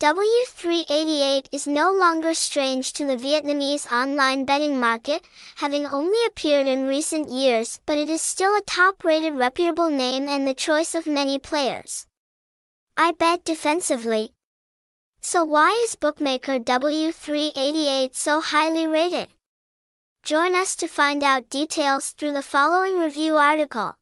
W388 is no longer strange to the Vietnamese online betting market, having only appeared in recent years, but it is still a top-rated reputable name and the choice of many players. I bet defensively. So why is bookmaker W388 so highly rated? Join us to find out details through the following review article.